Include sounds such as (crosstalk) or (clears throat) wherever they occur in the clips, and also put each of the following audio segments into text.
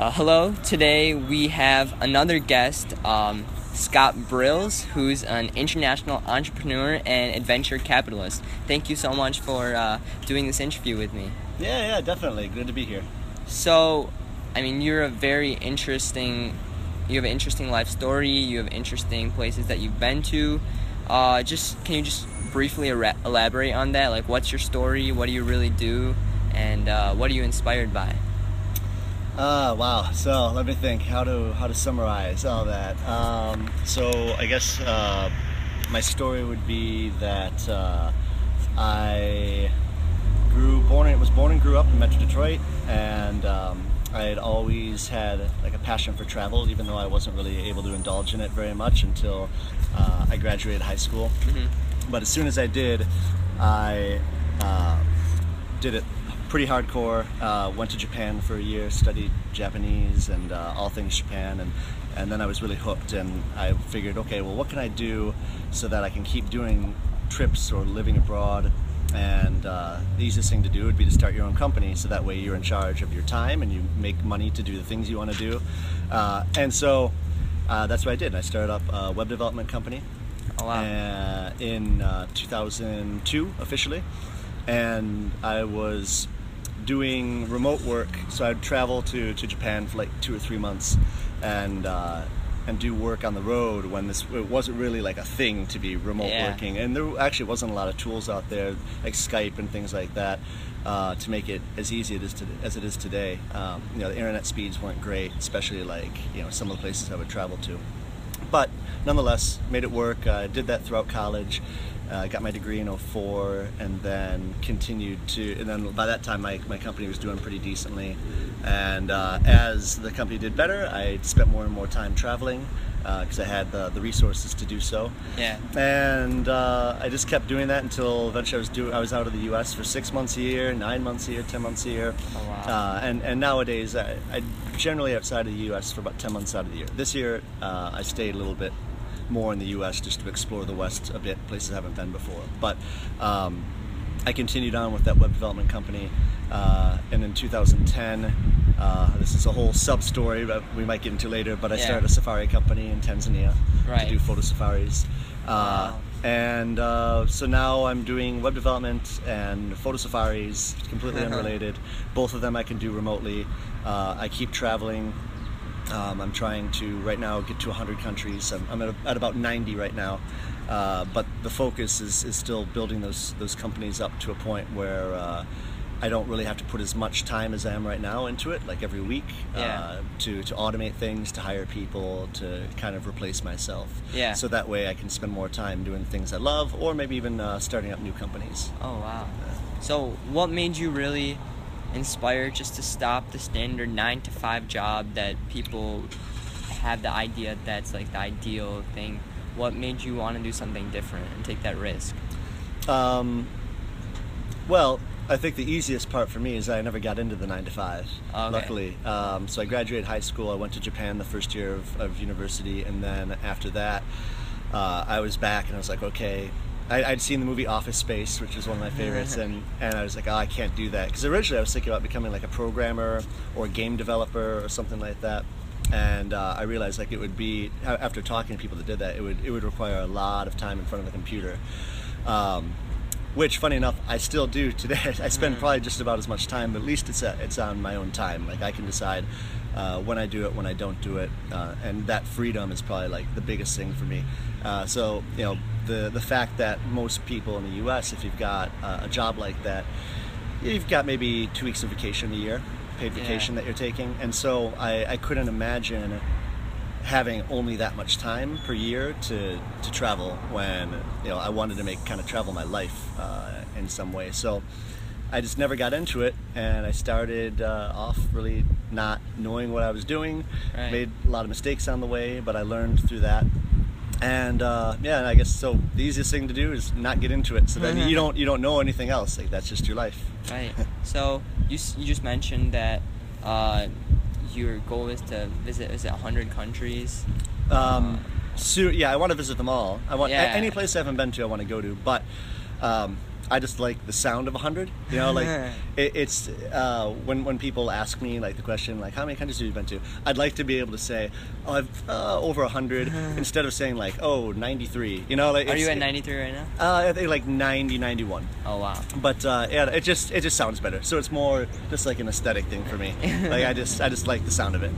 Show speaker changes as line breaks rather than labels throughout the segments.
Uh, hello. Today we have another guest, um, Scott Brills, who's an international entrepreneur and adventure capitalist. Thank you so much for uh, doing this interview with me.
Yeah, yeah, definitely. Good to be here.
So, I mean, you're a very interesting. You have an interesting life story. You have interesting places that you've been to. Uh, just can you just briefly era- elaborate on that? Like, what's your story? What do you really do? And uh, what are you inspired by?
Uh, wow. So let me think how to how to summarize all that. Um, so I guess uh, my story would be that uh, I grew born and was born and grew up in Metro Detroit, and um, I had always had like a passion for travel, even though I wasn't really able to indulge in it very much until uh, I graduated high school.
Mm-hmm.
But as soon as I did, I uh, did it pretty hardcore. Uh, went to Japan for a year, studied Japanese and uh, all things Japan, and and then I was really hooked. And I figured, okay, well, what can I do so that I can keep doing trips or living abroad? And uh, the easiest thing to do would be to start your own company, so that way you're in charge of your time and you make money to do the things you want to do. Uh, and so uh, that's what I did. I started up a web development company
Oh wow.
uh, in uh, 2002 officially, and I was doing remote work. So I'd travel to, to Japan for like two or three months, and uh, and do work on the road when this it wasn't really like a thing to be remote
Yeah.
working, and there actually wasn't a lot of tools out there like Skype and things like that. Uh, to make it as easy it is to, as it is today, um, you know, the internet speeds weren't great, especially like you know some of the places I would travel to but nonetheless made it work uh, did that throughout college uh, got my degree in 04 and then continued to and then by that time my, my company was doing pretty decently and uh, as the company did better i spent more and more time traveling because i had the, the resources to do so
yeah.
and uh, I just kept doing that until eventually I was doing. I was out of the U.S. for six months a year, nine months a year, ten months a year.
Oh, wow.
uh, and and nowadays I, I generally outside of the U.S. for about ten months out of the year. This year uh, I stayed a little bit more in the U.S. just to explore the West a bit, places I haven't been before. But um, I continued on with that web development company, uh, and in 2010, uh, this is a whole sub story that we might get into later. But I
Yeah.
started a safari company in Tanzania
Right.
to do photo safaris. Uh,
Wow.
And uh, so now I'm doing web development and photo safaris, completely
Uh-huh.
unrelated. Both of them I can do remotely. Uh, I keep traveling. Um, I'm trying to right now get to 100 countries. I'm, I'm at, at about 90 right now, uh, but the focus is, is still building those those companies up to a point where uh, I don't really have to put as much time as I am right now into it, like every week,
Yeah.
uh, to to automate things, to hire people, to kind of replace myself.
Yeah.
So that way I can spend more time doing things I love, or maybe even uh, starting up new companies.
Oh wow. So, what made you really inspired just to stop the standard nine to five job that people have the idea that's like the ideal thing? What made you want to do something different and take that risk?
Um, well, I think the easiest part for me is I never got into the nine to five.
Okay.
Luckily, um, so I graduated high school. I went to Japan the first year of, of university, and then after that, uh, I was back and I was like, okay. I, I'd seen the movie Office Space, which is one of my favorites, (laughs) and, and I was like, oh, I can't do that. Because originally I was thinking about becoming like a programmer or a game developer or something like that. And uh, I realized like it would be after talking to people that did that, it would it would require a lot of time in front of the computer. Um, which, funny enough, I still do today. (laughs) I spend
Mm.
probably just about as much time, but at least it's uh it's on my own time. Like I can decide uh, when I do it, when I don't do it, uh, and that freedom is probably like the biggest thing for me. Uh, so you know, the the fact that most people in the U.S., if you've got uh, a job like that, you've got maybe two weeks of vacation a year, paid
Yeah.
vacation that you're taking, and so I, I couldn't imagine having only that much time per year to, to travel when you know I wanted to make kind of travel my life uh, in some way. So I just never got into it, and I started uh, off really not knowing what I was doing.
Right.
Made a lot of mistakes on the way, but I learned through that. And uh, yeah, and I guess so. The easiest thing to do is not get into it, so then you don't you don't know anything else. Like that's just your life.
Right. so you you just mentioned that uh, your goal is to visit is it hundred countries?
Um, so yeah, I want to visit them all. I want
Yeah.
any place I haven't been to. I want to go to, but um, I just like the sound of 100. You know, like (laughs) it, it's uh, when when people ask me like the question like how many countries have you been to? I'd like to be able to say oh, I've uh, over 100 (laughs) instead of saying like oh 93. You know, like
Are you at 93 right now?
Uh, I think like 90, 91.
Oh wow.
But uh, yeah, it just it just sounds better. So it's more just like an aesthetic thing for me. (laughs) like I just I just like the sound of it.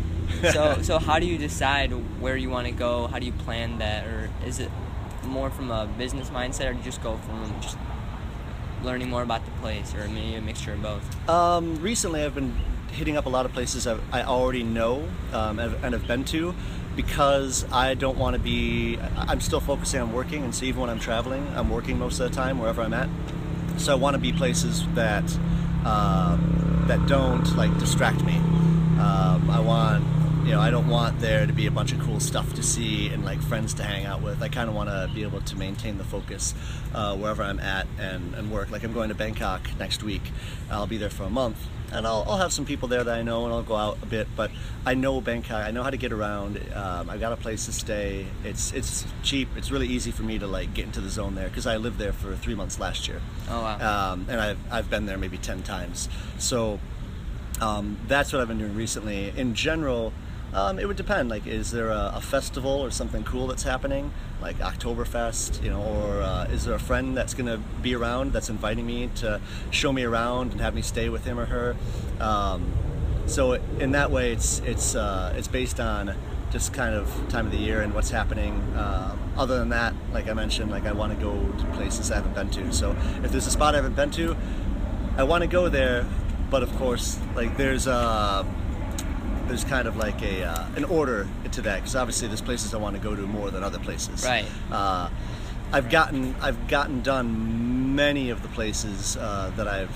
so so how do you decide where you want to go? How do you plan that, or is it more from a business mindset, or do you just go from just learning more about the place, or maybe a mixture of both?
Um, recently, I've been hitting up a lot of places I've, I already know um, and, have been to because I don't want to be. I'm still focusing on working, and so even when I'm traveling, I'm working most of the time wherever I'm at. So I want to be places that uh, that don't like distract me. Um, I want. You know, I don't want there to be a bunch of cool stuff to see and like friends to hang out with. I kind of want to be able to maintain the focus uh, wherever I'm at and, and work. Like I'm going to Bangkok next week. I'll be there for a month, and I'll, I'll have some people there that I know, and I'll go out a bit. But I know Bangkok. I know how to get around. Um, I got a place to stay. It's it's cheap. It's really easy for me to like get into the zone there because I lived there for three months last year,
Oh wow.
um, and I've I've been there maybe ten times. So um, that's what I've been doing recently. In general, um, it would depend. Like, is there a, a festival or something cool that's happening, like Oktoberfest, you know, or uh, is there a friend that's going to be around that's inviting me to show me around and have me stay with him or her? Um, so in that way, it's it's uh, it's based on just kind of time of the year and what's happening. Um, other than that, like I mentioned, like I want to go to places I haven't been to. So if there's a spot I haven't been to, I want to go there, but of course, like there's uh, there's kind of like a uh, an order to that because obviously there's places I want to go to more than other places.
Right.
Uh, I've gotten I've gotten done many of the places uh, that I've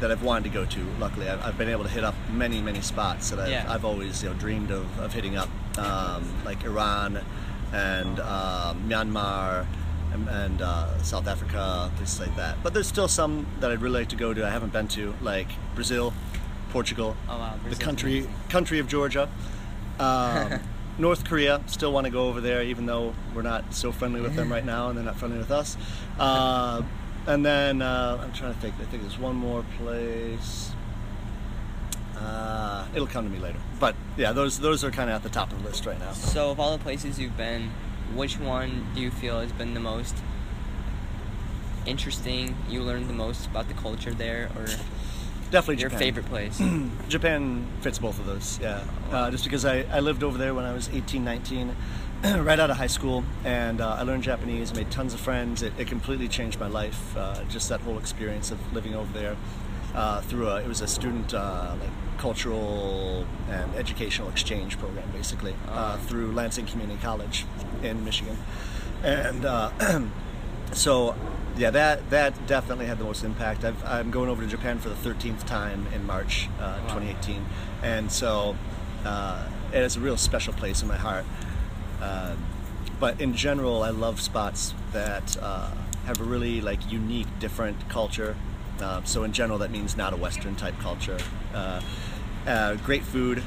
that I've wanted to go to. Luckily, I've, I've been able to hit up many many spots that I've,
Yeah.
I've always you know dreamed of, of hitting up, um, like Iran and uh, Myanmar and, and uh, South Africa, places like that. But there's still some that I'd really like to go to I haven't been to, like Brazil, Portugal,
Oh, wow,
the country
amazing.
country of Georgia. Um, (laughs) North Korea, still want to go over there, even though we're not so friendly with them right now, and they're not friendly with us. Uh, and then uh, I'm trying to think. I think there's one more place. Uh, it'll come to me later. But yeah, those those are kind of at the top of the list right now.
So of all the places you've been, which one do you feel has been the most interesting? You learned the most about the culture there, or
Definitely
your
Japan.
favorite place? (clears throat)
Japan fits both of those, yeah. Uh, just because I, I lived over there when I was 18, 19, (clears throat) right out of high school, and uh, I learned Japanese, made tons of friends. It, it completely changed my life, uh, just that whole experience of living over there. Uh, through a, it was a student uh, like cultural and educational exchange program, basically, uh,
Oh.
through Lansing Community College in Michigan, and uh, (clears throat) so yeah, that that definitely had the most impact. I've, I'm going over to Japan for the 13th time in March uh,
Wow.
2018, and so uh, it is a real special place in my heart. Uh, but in general, I love spots that uh, have a really like unique, different culture. Uh, so in general, that means not a Western type culture. Uh, uh, great food,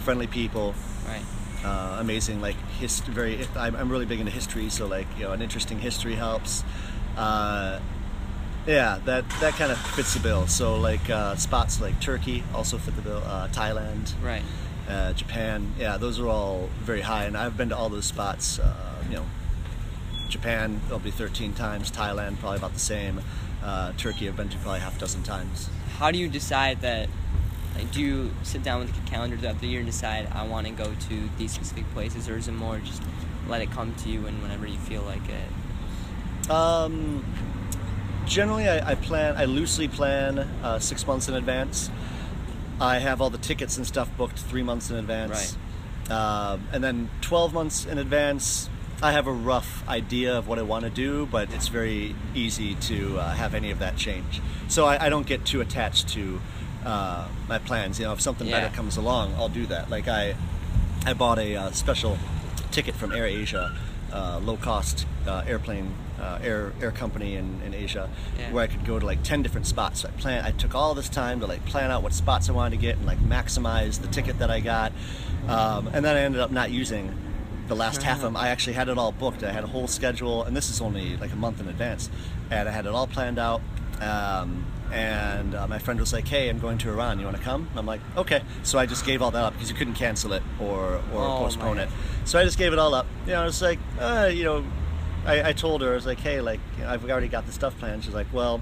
friendly people,
right.
uh, amazing like history. very I'm, I'm really big into history so like you know an interesting history helps uh, yeah that that kind of fits the bill so like uh, spots like turkey also fit the bill uh, thailand
Right.
uh, japan yeah those are all very high and i've been to all those spots uh, you know japan it'll be 13 times thailand probably about the same uh, turkey i've been to probably half a dozen times
How do you decide that? Like, do you sit down with a calendar throughout the year and decide I want to go to these specific places, or is it more just let it come to you and whenever you feel like it?
Um, generally, I, I plan. I loosely plan uh, six months in advance. I have all the tickets and stuff booked three months in advance, um, and then twelve months in advance. I have a rough idea of what I want to do, but it's very easy to uh, have any of that change. So I, I don't get too attached to uh, my plans. You know, if something
Yeah.
better comes along, I'll do that. Like I, I bought a uh, special ticket from AirAsia, uh, low cost uh, airplane uh, air air company in, in Asia,
Yeah.
where I could go to like ten different spots. So I plan. I took all this time to like plan out what spots I wanted to get and like maximize the ticket that I got, um, and then I ended up not using the last half of them. I actually had it all booked. I had a whole schedule, and this is only like a month in advance, and I had it all planned out. Um, and uh, my friend was like, "Hey, I'm going to Iran. You want to come?" And I'm like, "Okay." So I just gave all that up because you couldn't cancel it or or
Oh,
postpone it. So I just gave it all up. You know, I was like, uh, you know, I, I told her I was like, "Hey, like you know, I've already got the stuff planned." She's like, "Well."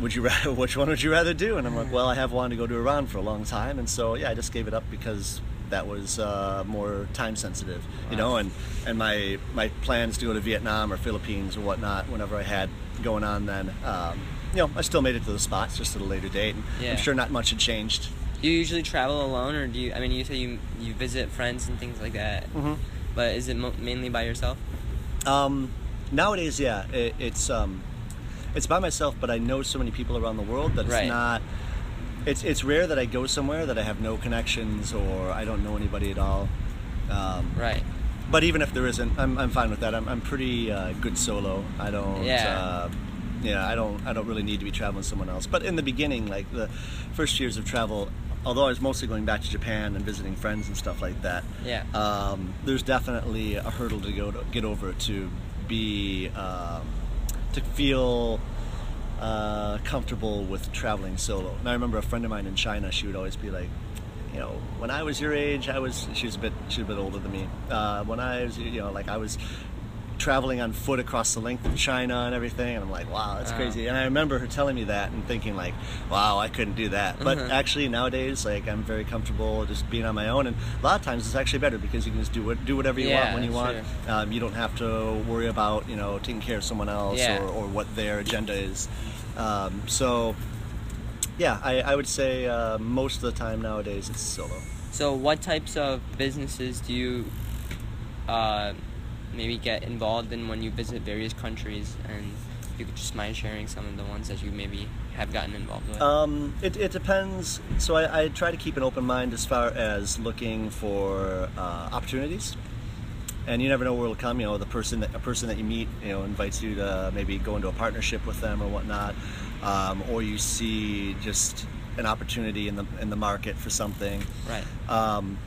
Would you rather? (laughs) Which one would you rather do? And I'm like, well, I have wanted to go to Iran for a long time, and so yeah, I just gave it up because that was uh, more time sensitive, you know. And and my my plans to go to Vietnam or Philippines or whatnot, whenever I had going on, then um, you know, I still made it to the spots just at a later date. And
Yeah.
I'm sure not much had changed.
Do you usually travel alone, or do you? I mean, you say you you visit friends and things like that,
Mm-hmm.
but is it mo- mainly by yourself?
Um, nowadays, yeah, it, it's um, it's by myself, but I know so many people around the world that it's
Right.
not. It's it's rare that I go somewhere that I have no connections or I don't know anybody at all. Um,
Right.
But even if there isn't, I'm, I'm fine with that. I'm, I'm pretty uh, good solo. I don't.
Yeah.
Uh, yeah, I don't. I don't really need to be traveling with someone else. But in the beginning, like the first years of travel, although I was mostly going back to Japan and visiting friends and stuff like that.
Yeah.
Um, there's definitely a hurdle to go to get over to be um, to feel uh, comfortable with traveling solo. And I remember a friend of mine in China. She would always be like, you know, when I was your age, I was. She was a bit. She was a bit older than me. Uh, when I was, you know, like I was traveling on foot across the length of China and everything, and I'm like, wow, that's
Wow.
crazy. And I remember her telling me that and thinking like, wow, I couldn't do that. But
Mhm.
actually nowadays, like I'm very comfortable just being on my own, and a lot of times it's actually better because you can just do what do whatever you
Yeah,
want when you want. Um, you don't have to worry about you know taking care of someone else
Yeah.
or, or what their agenda is. Um, so. Yeah, I, I would say uh, most of the time nowadays it's solo.
So, what types of businesses do you uh, maybe get involved in when you visit various countries? And if you could just mind sharing some of the ones that you maybe have gotten involved with.
Um, it, it depends. So I, I try to keep an open mind as far as looking for uh, opportunities. And you never know where it'll come. You know, the person that a person that you meet, you know, invites you to maybe go into a partnership with them or whatnot, um, or you see just an opportunity in the in the market for something.
right.
Um,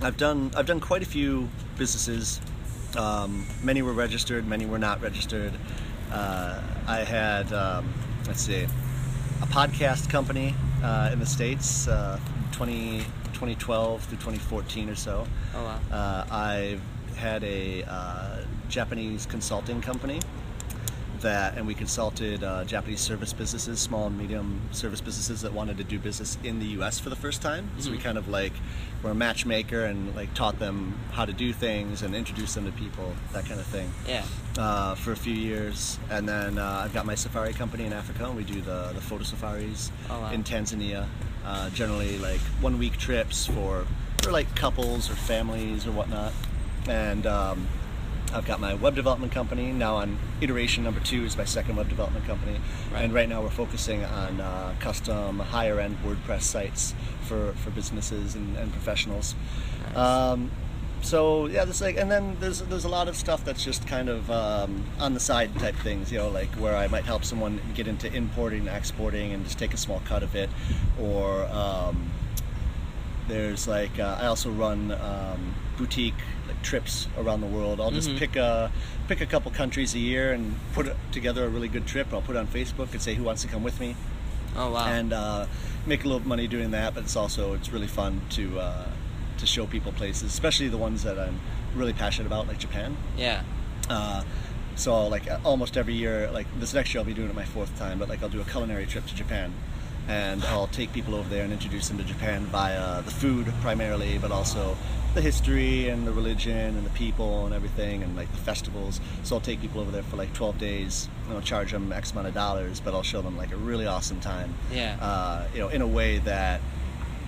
I've done I've done quite a few businesses. Um, many were registered, many were not registered. Uh, I had um, let's see, a podcast company uh, in the states, uh, 20, 2012 through 2014 or so.
Oh wow.
Uh, I've had a uh, Japanese consulting company that, and we consulted uh, Japanese service businesses, small and medium service businesses that wanted to do business in the U.S. for the first time. So we
Mhm.
kind of like were a matchmaker and like taught them how to do things and introduced them to people, that kind of thing.
Yeah.
Uh, for a few years, and then uh, I've got my safari company in Africa, and we do the the photo safaris
Oh, wow.
in Tanzania. Uh, generally, like one week trips for for like couples or families or whatnot. And um, I've got my web development company now. On iteration number two is my second web development company,
Right.
and right now we're focusing on uh, custom, higher end WordPress sites for for businesses and, and professionals.
Nice.
Um, so yeah, there's like, and then there's there's a lot of stuff that's just kind of um, on the side type things, you know, like where I might help someone get into importing, and exporting, and just take a small cut of it, or um, there's like uh, I also run um, boutique like trips around the world. I'll just
Mhm.
pick a pick a couple countries a year and put together a really good trip. I'll put it on Facebook and say who wants to come with me
Oh wow.
and uh, make a little money doing that. But it's also it's really fun to uh, to show people places, especially the ones that I'm really passionate about, like Japan.
yeah.
Uh, so like almost every year, like this next year I'll be doing it my fourth time, but like I'll do a culinary trip to Japan, and I'll take people over there and introduce them to Japan via the food primarily, but also the history and the religion and the people and everything and like the festivals. So I'll take people over there for like 12 days. and I'll charge them X amount of dollars, but I'll show them like a really awesome time.
Yeah.
Uh, you know, in a way that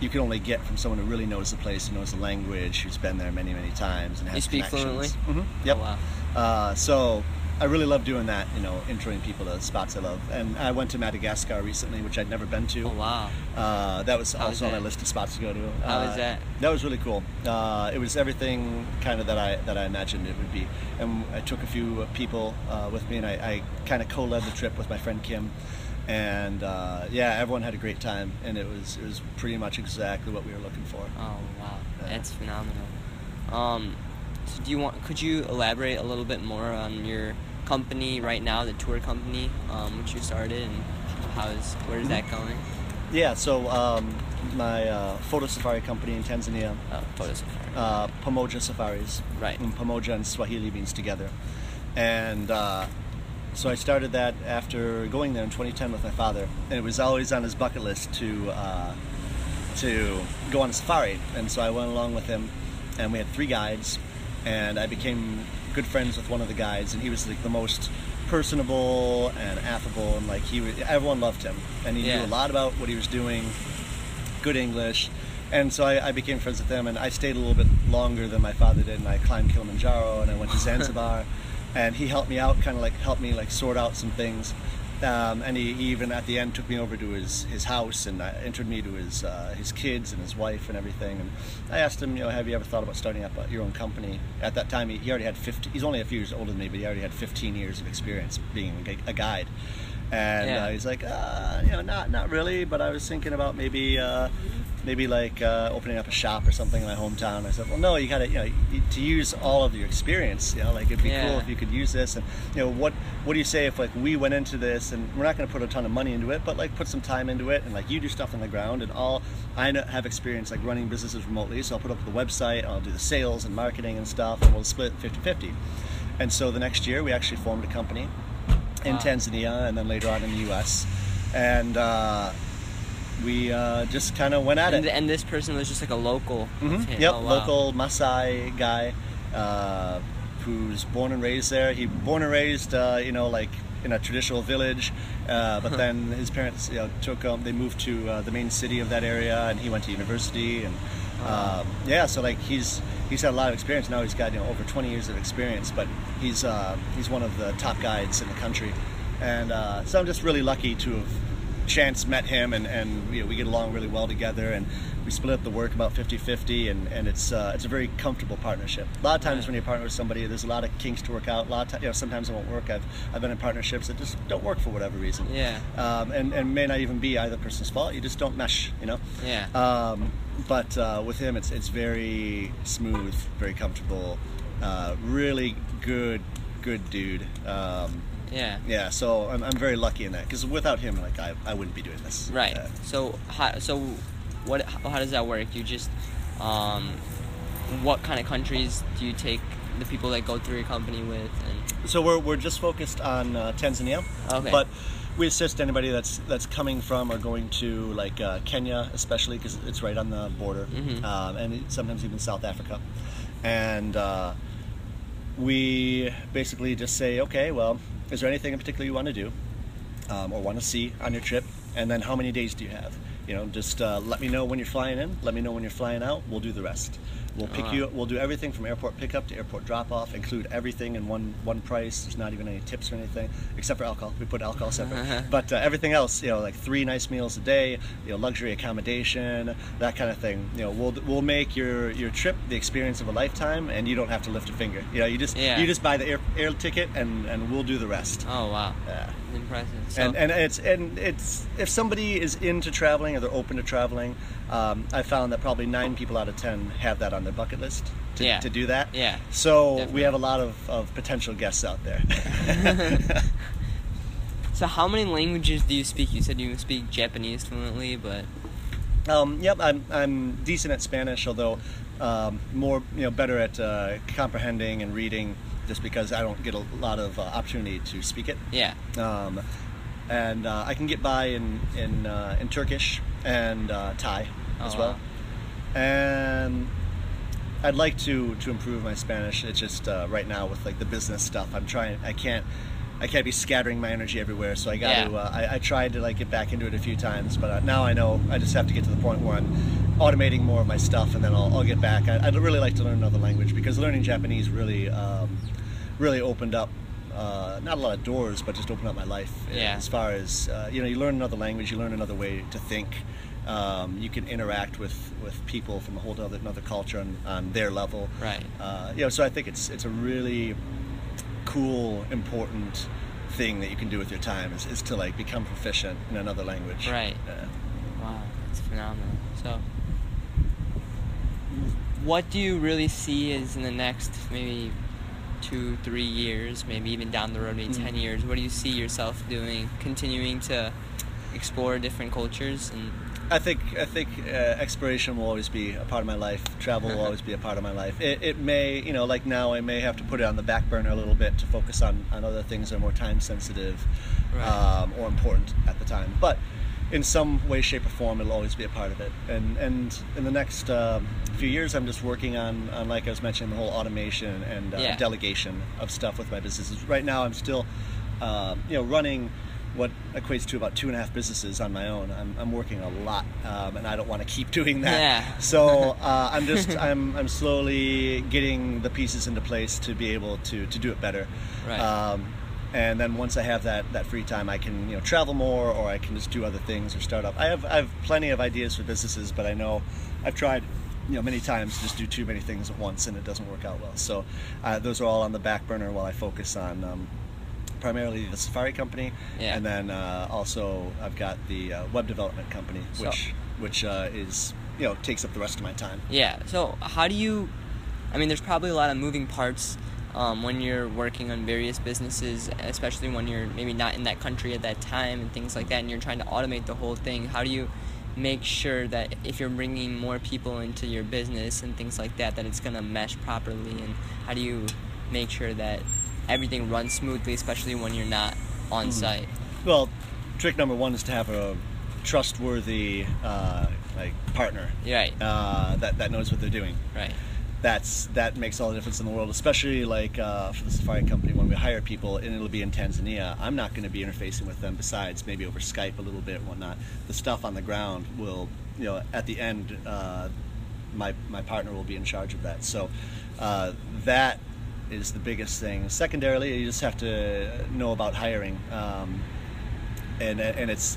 you can only get from someone who really knows the place, who knows the language, who's been there many, many times, and has
You speak
connections.
fluently?
hmm Yep.
Oh, wow.
Uh, so I really love doing that, you know, introing people to spots I love. And I went to Madagascar recently, which I'd never been to.
Oh wow.
Uh, that was
How
also on my list of spots to go to.
How
uh,
was that?
That was really cool. Uh, it was everything kind of that I that I imagined it would be. And I took a few people uh, with me, and I, I kind of co-led the trip with my friend Kim. And uh, yeah, everyone had a great time, and it was it was pretty much exactly what we were looking for.
Oh wow.
Yeah.
That's phenomenal. Um, do you want? Could you elaborate a little bit more on your company right now, the tour company, um, which you started, and how's where is that going?
Yeah, so um, my uh, photo safari company in Tanzania,
Oh, photo safari.
uh, Pamoja Safaris.
Right.
And Pamoja and Swahili means together. And uh, so I started that after going there in 2010 with my father. And it was always on his bucket list to, uh, to go on a safari. And so I went along with him, and we had three guides. And I became good friends with one of the guides, and he was like the most personable and affable, and like he, was, everyone loved him, and he
Yeah.
knew a lot about what he was doing good English. And so I, I became friends with them, and I stayed a little bit longer than my father did. And I climbed Kilimanjaro, and I went to (laughs) Zanzibar, and he helped me out, kind of like helped me like sort out some things. Um, and he, he even at the end took me over to his, his house and uh, entered me to his uh, his kids and his wife and everything. And I asked him, you know, have you ever thought about starting up uh, your own company? At that time, he, he already had 50. He's only a few years older than me, but he already had 15 years of experience being a, a guide. And
Yeah.
uh, he's like, uh, you know, not not really, but I was thinking about maybe uh, maybe like uh, opening up a shop or something in my hometown. I said, well, no, you got to you know to use all of your experience. You know, like it'd be
Yeah.
cool if you could use this. And you know, what what do you say if like we went into this and we're not going to put a ton of money into it, but like put some time into it and like you do stuff on the ground and all I know, have experience like running businesses remotely, so I'll put up the website, I'll do the sales and marketing and stuff, and we'll split 50-50. And so the next year we actually formed a company in
Wow.
Tanzania and then later on in the U.S. And uh, we uh, just kind of went at
And,
it.
and this person was just like a local.
Mhm. Yep,
oh, wow.
local Maasai guy uh, who's born and raised there. He born and raised, uh, you know, like in a traditional village, uh, but then his parents, you know, took him. They moved to uh, the main city of that area, and he went to university. And um, yeah, so like he's he's had a lot of experience. Now he's got you know over 20 years of experience, but he's uh, he's one of the top guides in the country. And uh, so I'm just really lucky to have chance met him and, and you know, we get along really well together and we split up the work about 50-50 and, and it's uh, it's a very comfortable partnership. A lot of times when you partner with somebody there's a lot of kinks to work out. A lot of ti- you know, sometimes it won't work. I've, I've been in partnerships that just don't work for whatever reason.
Yeah.
Um, and, and may not even be either person's fault. You just don't mesh, you know?
Yeah.
Um, but uh, with him, it's it's very smooth, very comfortable, uh, really good, good dude. Um,
yeah.
yeah, so I'm, I'm very lucky in that because without him, like I, I wouldn't be doing this.
Right.
Uh,
So how so what how, how does that work? You just um what kind of countries do you take the people that go through your company with and
so we're, we're just focused on uh, Tanzania,
Okay.
but we assist anybody that's that's coming from or going to like uh, Kenya, especially because it's right on the border,
Mhm.
um, and sometimes even South Africa, and uh, we basically just say, okay, well, is there anything in particular you want to do um, or want to see on your trip, and then how many days do you have? You know, just uh, let me know when you're flying in. Let me know when you're flying out. We'll do the rest. We'll pick
Ah.
you. We'll do everything from airport pickup to airport drop off. Include everything in one one price. There's not even any tips or anything except for alcohol. We put alcohol separate. (laughs) but uh, everything else, you know, like three nice meals a day, you know, luxury accommodation, that kind of thing. You know, we'll we'll make your your trip the experience of a lifetime, and you don't have to lift a finger. You know, you just
Yeah.
you just buy the air, air ticket, and and we'll do the rest.
Oh wow.
Yeah
Impressive. So
and, and it's and it's if somebody is into traveling or they're open to traveling, um, I found that probably nine people out of ten have that on their bucket list to,
Yeah.
to do that.
Yeah,
So
definitely.
we have a lot of, of potential guests out there. (laughs) (laughs)
so how many languages do you speak? You said you speak Japanese fluently, but
um, yep, I'm I'm decent at Spanish, although um, more you know better at uh, comprehending and reading, just because I don't get a lot of uh, opportunity to speak it.
yeah.
um, and uh, I can get by in in, uh, in Turkish and uh, Thai as
Oh,
well.
wow.
And I'd like to to improve my Spanish. It's just uh, right now with like the business stuff, I'm trying. I can't. I can't be scattering my energy everywhere, so I got to.
Yeah.
Uh, I, I tried to like get back into it a few times, but uh, now I know I just have to get to the point where I'm automating more of my stuff, and then I'll, I'll get back. I, I'd really like to learn another language because learning Japanese really, um, really opened up uh, not a lot of doors, but just opened up my life.
Yeah.
As far as uh, you know, you learn another language, you learn another way to think. Um, you can interact with, with people from a whole other another culture on, on their level.
Right.
Uh, you know, so I think it's it's a really cool, important thing that you can do with your time is, is to like become proficient in another language.
Right.
Uh,
Wow, that's phenomenal. So, what do you really see as in the next maybe two, three years, maybe even down the road, maybe
Mhm.
10 years? What do you see yourself doing? Continuing to explore different cultures and
I think I think uh, exploration will always be a part of my life. Travel will always be a part of my life. It, it may, you know, like now I may have to put it on the back burner a little bit to focus on, on other things that are more time sensitive
Right.
um, or important at the time. But in some way, shape, or form, it'll always be a part of it. And and in the next um few years, I'm just working on, on like I was mentioning, the whole automation and uh,
Yeah.
delegation of stuff with my businesses. Right now, I'm still, um, you know, running what equates to about two and a half businesses on my own. I'm, I'm working a lot, um, and I don't want to keep (laughs) doing that.
Yeah.
So (laughs) uh, I'm just I'm, I'm slowly getting the pieces into place to be able to, to do it better.
Right.
Um, and then once I have that, that free time, I can you know travel more, or I can just do other things or start up. I have I have plenty of ideas for businesses, but I know I've tried you know many times to just do too many things at once, and it doesn't work out well. So uh, those are all on the back burner while I focus on. Um, primarily the Safari company,
Yeah.
and then uh, also I've got the uh, web development company,
So-
which which uh, is you know takes up the rest of my time.
Yeah. So how do you? I mean, there's probably a lot of moving parts um, when you're working on various businesses, especially when you're maybe not in that country at that time and things like that, and you're trying to automate the whole thing. How do you make sure that if you're bringing more people into your business and things like that, that it's gonna mesh properly? And how do you make sure that everything runs smoothly, especially when you're not on site?
Well, trick number one is to have a trustworthy uh, like partner
Right.
uh, that that knows what they're doing.
Right.
That's that makes all the difference in the world, especially like uh, for the Safari company when we hire people and it'll be in Tanzania. I'm not going to be interfacing with them besides maybe over Skype a little bit, whatnot. The stuff on the ground will, you know, at the end, uh, my my partner will be in charge of that. So uh, that is the biggest thing. Secondarily, you just have to know about hiring, um, and and it's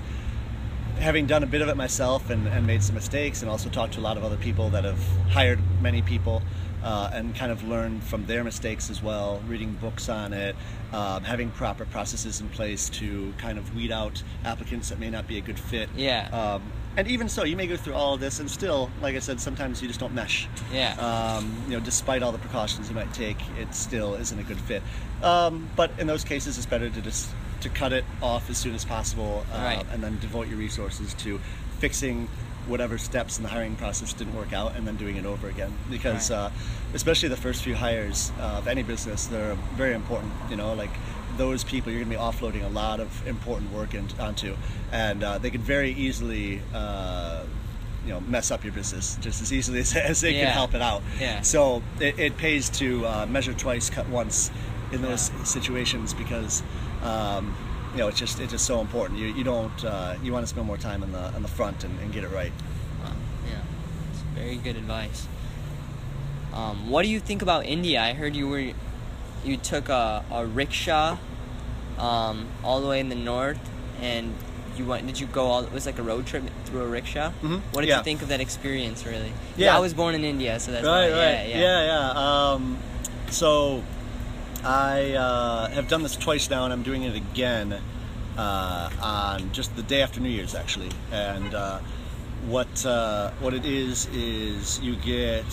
having done a bit of it myself and, and made some mistakes and also talked to a lot of other people that have hired many people uh, and kind of learned from their mistakes as well reading books on it um, having proper processes in place to kind of weed out applicants that may not be a good fit
Yeah.
um, and even so you may go through all of this and still like i said sometimes you just don't mesh
Yeah.
um, you know, despite all the precautions you might take, it still isn't a good fit. Um, but in those cases, it's better to just to cut it off as soon as possible, uh,
Right.
and then devote your resources to fixing whatever steps in the hiring process didn't work out, and then doing it over again. Because
Right.
uh, especially the first few hires uh, of any business, they're very important. You know, like those people you're going to be offloading a lot of important work in, onto, and uh, they could very easily. Uh, you know, mess up your business just as easily (laughs) as, as they
Yeah.
can help it out.
Yeah.
So it, it pays to uh, measure twice, cut once in those
Yeah.
situations because um, you know it's just it's just so important. You, you don't uh, you want to spend more time on the on the front and, and get it right.
Wow, yeah, it's very good advice. Um, what do you think about India? I heard you were, you took a, a rickshaw, um, all the way in the north, and you went. Did you go all? It was like a road trip through a rickshaw.
Mhm,
What did
yeah.
you think of that experience? Really?
Yeah.
I was born in India, so that's
right,
why.
right,
Yeah, yeah.
yeah, yeah. Um, so I uh, have done this twice now, and I'm doing it again uh, on just the day after New Year's, actually. And uh, what uh, what it is is you get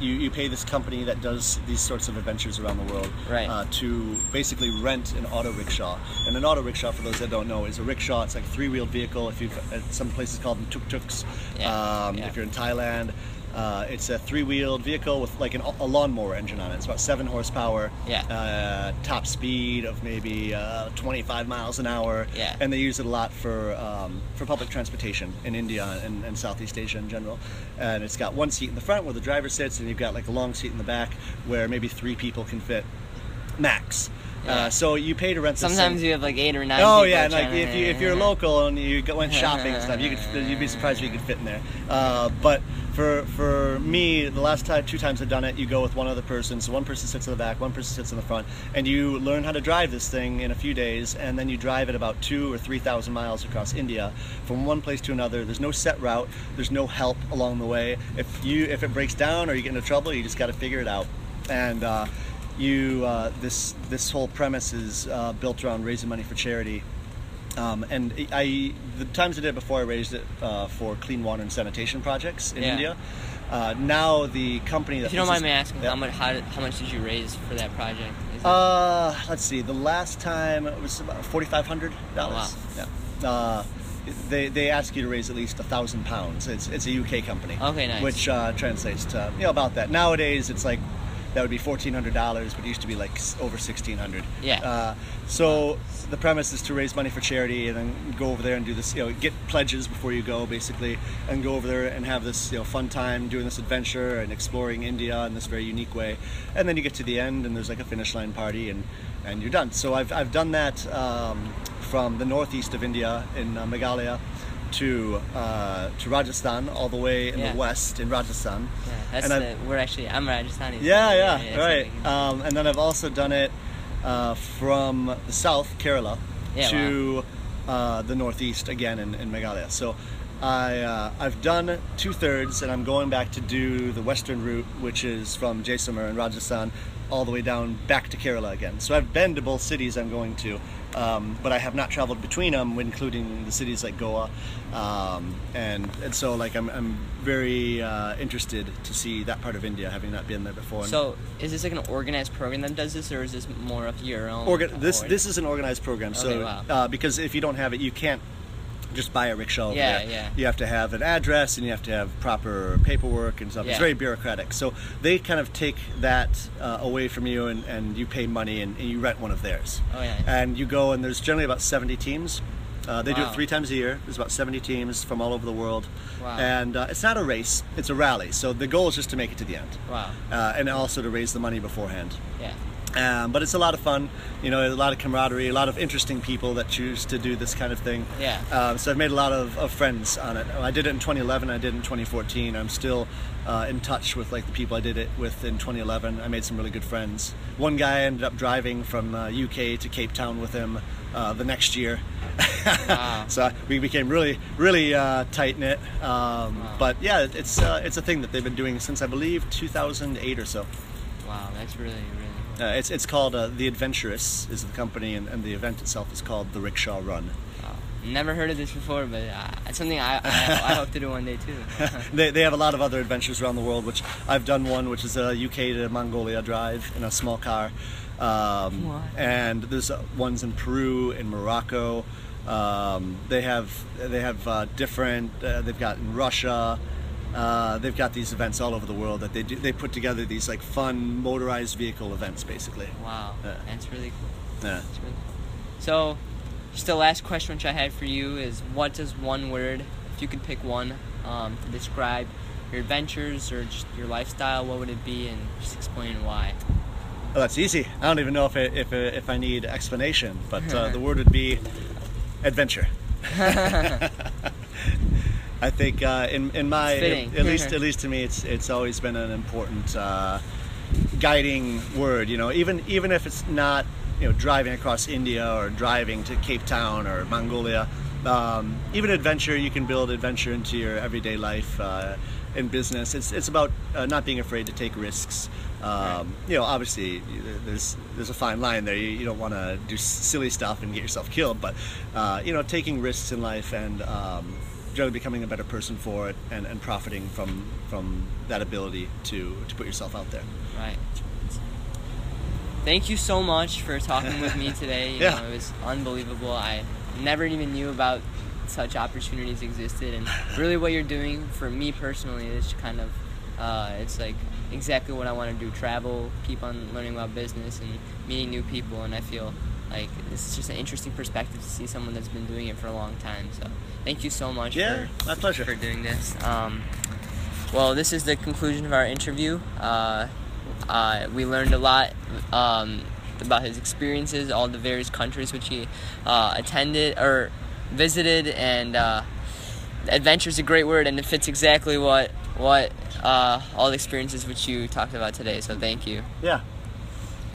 you, you pay this company that does these sorts of adventures around the world
Right.
uh, to basically rent an auto rickshaw. And an auto rickshaw, for those that don't know, is a rickshaw. It's like a three-wheeled vehicle. If you've uh, some places call them tuk-tuks.
Yeah,
Um,
yeah.
If you're in Thailand, uh, it's a three-wheeled vehicle with like an, a lawnmower engine on it. It's about seven horsepower.
Yeah.
Uh, top speed of maybe uh, 25 miles an hour.
Yeah.
And they use it a lot for um, for public transportation in India and, and Southeast Asia in general. And it's got one seat in the front where the driver sits, and you've got like a long seat in the back where maybe three people can fit max.
Yeah.
Uh, so you pay to rent. this
Sometimes you have like eight or nine.
Oh yeah, and like if you if you're local and you go went (laughs) shopping and stuff, you could you'd be surprised if you could fit in there. Uh, but for for me, the last time two times I've done it, you go with one other person. So one person sits in the back, one person sits in the front, and you learn how to drive this thing in a few days, and then you drive it about two or three thousand miles across India from one place to another. There's no set route. There's no help along the way. If you if it breaks down or you get into trouble, you just got to figure it out. And uh, you uh, this this whole premise is uh, built around raising money for charity. Um, and I, the times I did it before, I raised it uh, for clean water and sanitation projects in
Yeah.
India. Uh, now the company that
If you don't mind me asking,
Yeah.
how much how, did, how much did you raise for that project? Is it-
Uh, let's see. The last time it was about forty five hundred dollars.
Oh,
Yeah. Uh, they they ask you to raise at least a thousand pounds. It's it's a UK company.
Okay, nice.
Which uh, translates to you know about that. Nowadays it's like that would be fourteen hundred dollars, but it used to be like over sixteen hundred.
Yeah.
Uh, so the premise is to raise money for charity and then go over there and do this. You know, get pledges before you go, basically, and go over there and have this you know fun time doing this adventure and exploring India in this very unique way. And then you get to the end and there's like a finish line party and and you're done. So I've I've done that um, from the northeast of India in uh, Meghalaya. To uh, to Rajasthan, all the way in
Yeah.
the west in Rajasthan,
yeah, that's
and
the, we're actually I'm Rajasthani.
yeah, yeah,
it's
right. Um, and then I've also done it uh, from the south, Kerala,
Yeah,
to uh, the northeast again in, in Meghalaya. So I uh, I've done two thirds, and I'm going back to do the western route, which is from Jaisalmer in Rajasthan all the way down back to Kerala again. So I've been to both cities I'm going to, um, but I have not traveled between them, including the cities like Goa, um, and and so like I'm I'm very uh, interested to see that part of India, having not been there before.
So is this like an organized program that does this, or is this more of your own?
Organ- this this is an organized program. So
Okay, wow.
uh, because if you don't have it, you can't just buy a rickshaw.
Yeah, yeah.
You have to have an address and you have to have proper paperwork and stuff.
Yeah.
It's very bureaucratic. So they kind of take that uh, away from you and, and you pay money and, and you rent one of theirs.
Oh, yeah.
And you go and there's generally about 70 teams. Uh, they do it three times a year. There's about 70 teams from all over the world.
Wow.
And uh, it's not a race, it's a rally. So the goal is just to make it to the end.
Wow.
Uh, and also to raise the money beforehand.
Yeah.
Um, but it's a lot of fun, you know, a lot of camaraderie, a lot of interesting people that choose to do this kind of thing.
Yeah.
Um, so I've made a lot of, of friends on it. I did it in 2011. I did it in 2014. I'm still uh, in touch with like the people I did it with in 2011. I made some really good friends. One guy I ended up driving from uh, UK to Cape Town with him uh, the next year. (laughs)
Wow.
so we became really, really uh, tight knit. Um,
Wow.
But yeah, it's uh, it's a thing that they've been doing since I believe 2008 or so.
Wow, that's really.
Uh, it's it's called uh, the Adventurists is the company, and, and the event itself is called the Rickshaw Run.
Wow. Never heard of this before, but uh, it's something I, I I (laughs) hope to do one day too. (laughs)
they, they have a lot of other adventures around the world, which I've done one, which is a UK to Mongolia drive in a small car, um, and there's uh, ones in Peru, in Morocco. Um, they have they have uh, different. Uh, they've got in Russia. Uh, they've got these events all over the world that they do. They put together these like fun motorized vehicle events, basically.
wow,
Yeah.
that's really cool.
Yeah.
That's really cool. So, just the last question which I had for you is, what does one word, if you could pick one, um, to describe your adventures or just your lifestyle, what would it be, and just explain why?
Oh, that's easy. I don't even know if it, if it, if I need explanation, but uh, (laughs) the word would be adventure. (laughs) (laughs) I think uh, in in my
It's
at least (laughs) at least to me, it's it's always been an important uh, guiding word. You know, even even if it's not you know driving across India or driving to Cape Town or Mongolia, um, even adventure you can build adventure into your everyday life. Uh, in business, it's it's about uh, not being afraid to take risks. Um, you know, obviously, there's there's a fine line there. You, you don't want to do silly stuff and get yourself killed, but uh, you know, taking risks in life and um, generally becoming a better person for it and, and profiting from from that ability to to put yourself out there.
Right. Thank you so much for talking with me (laughs) today. You
Yeah.
know, it was unbelievable. I never even knew about such opportunities existed, and really, what you're doing for me personally is kind of, uh, it's like exactly what I want to do: travel, keep on learning about business, and meeting new people. And I feel like this is just an interesting perspective to see someone that's been doing it for a long time. So, thank you so much.
Yeah,
for,
my pleasure.
for doing this. Um, well, this is the conclusion of our interview. Uh, uh, we learned a lot um, about his experiences, all the various countries which he uh, attended or visited, and uh, adventure is a great word, and it fits exactly what what uh, all the experiences which you talked about today. So thank you.
Yeah,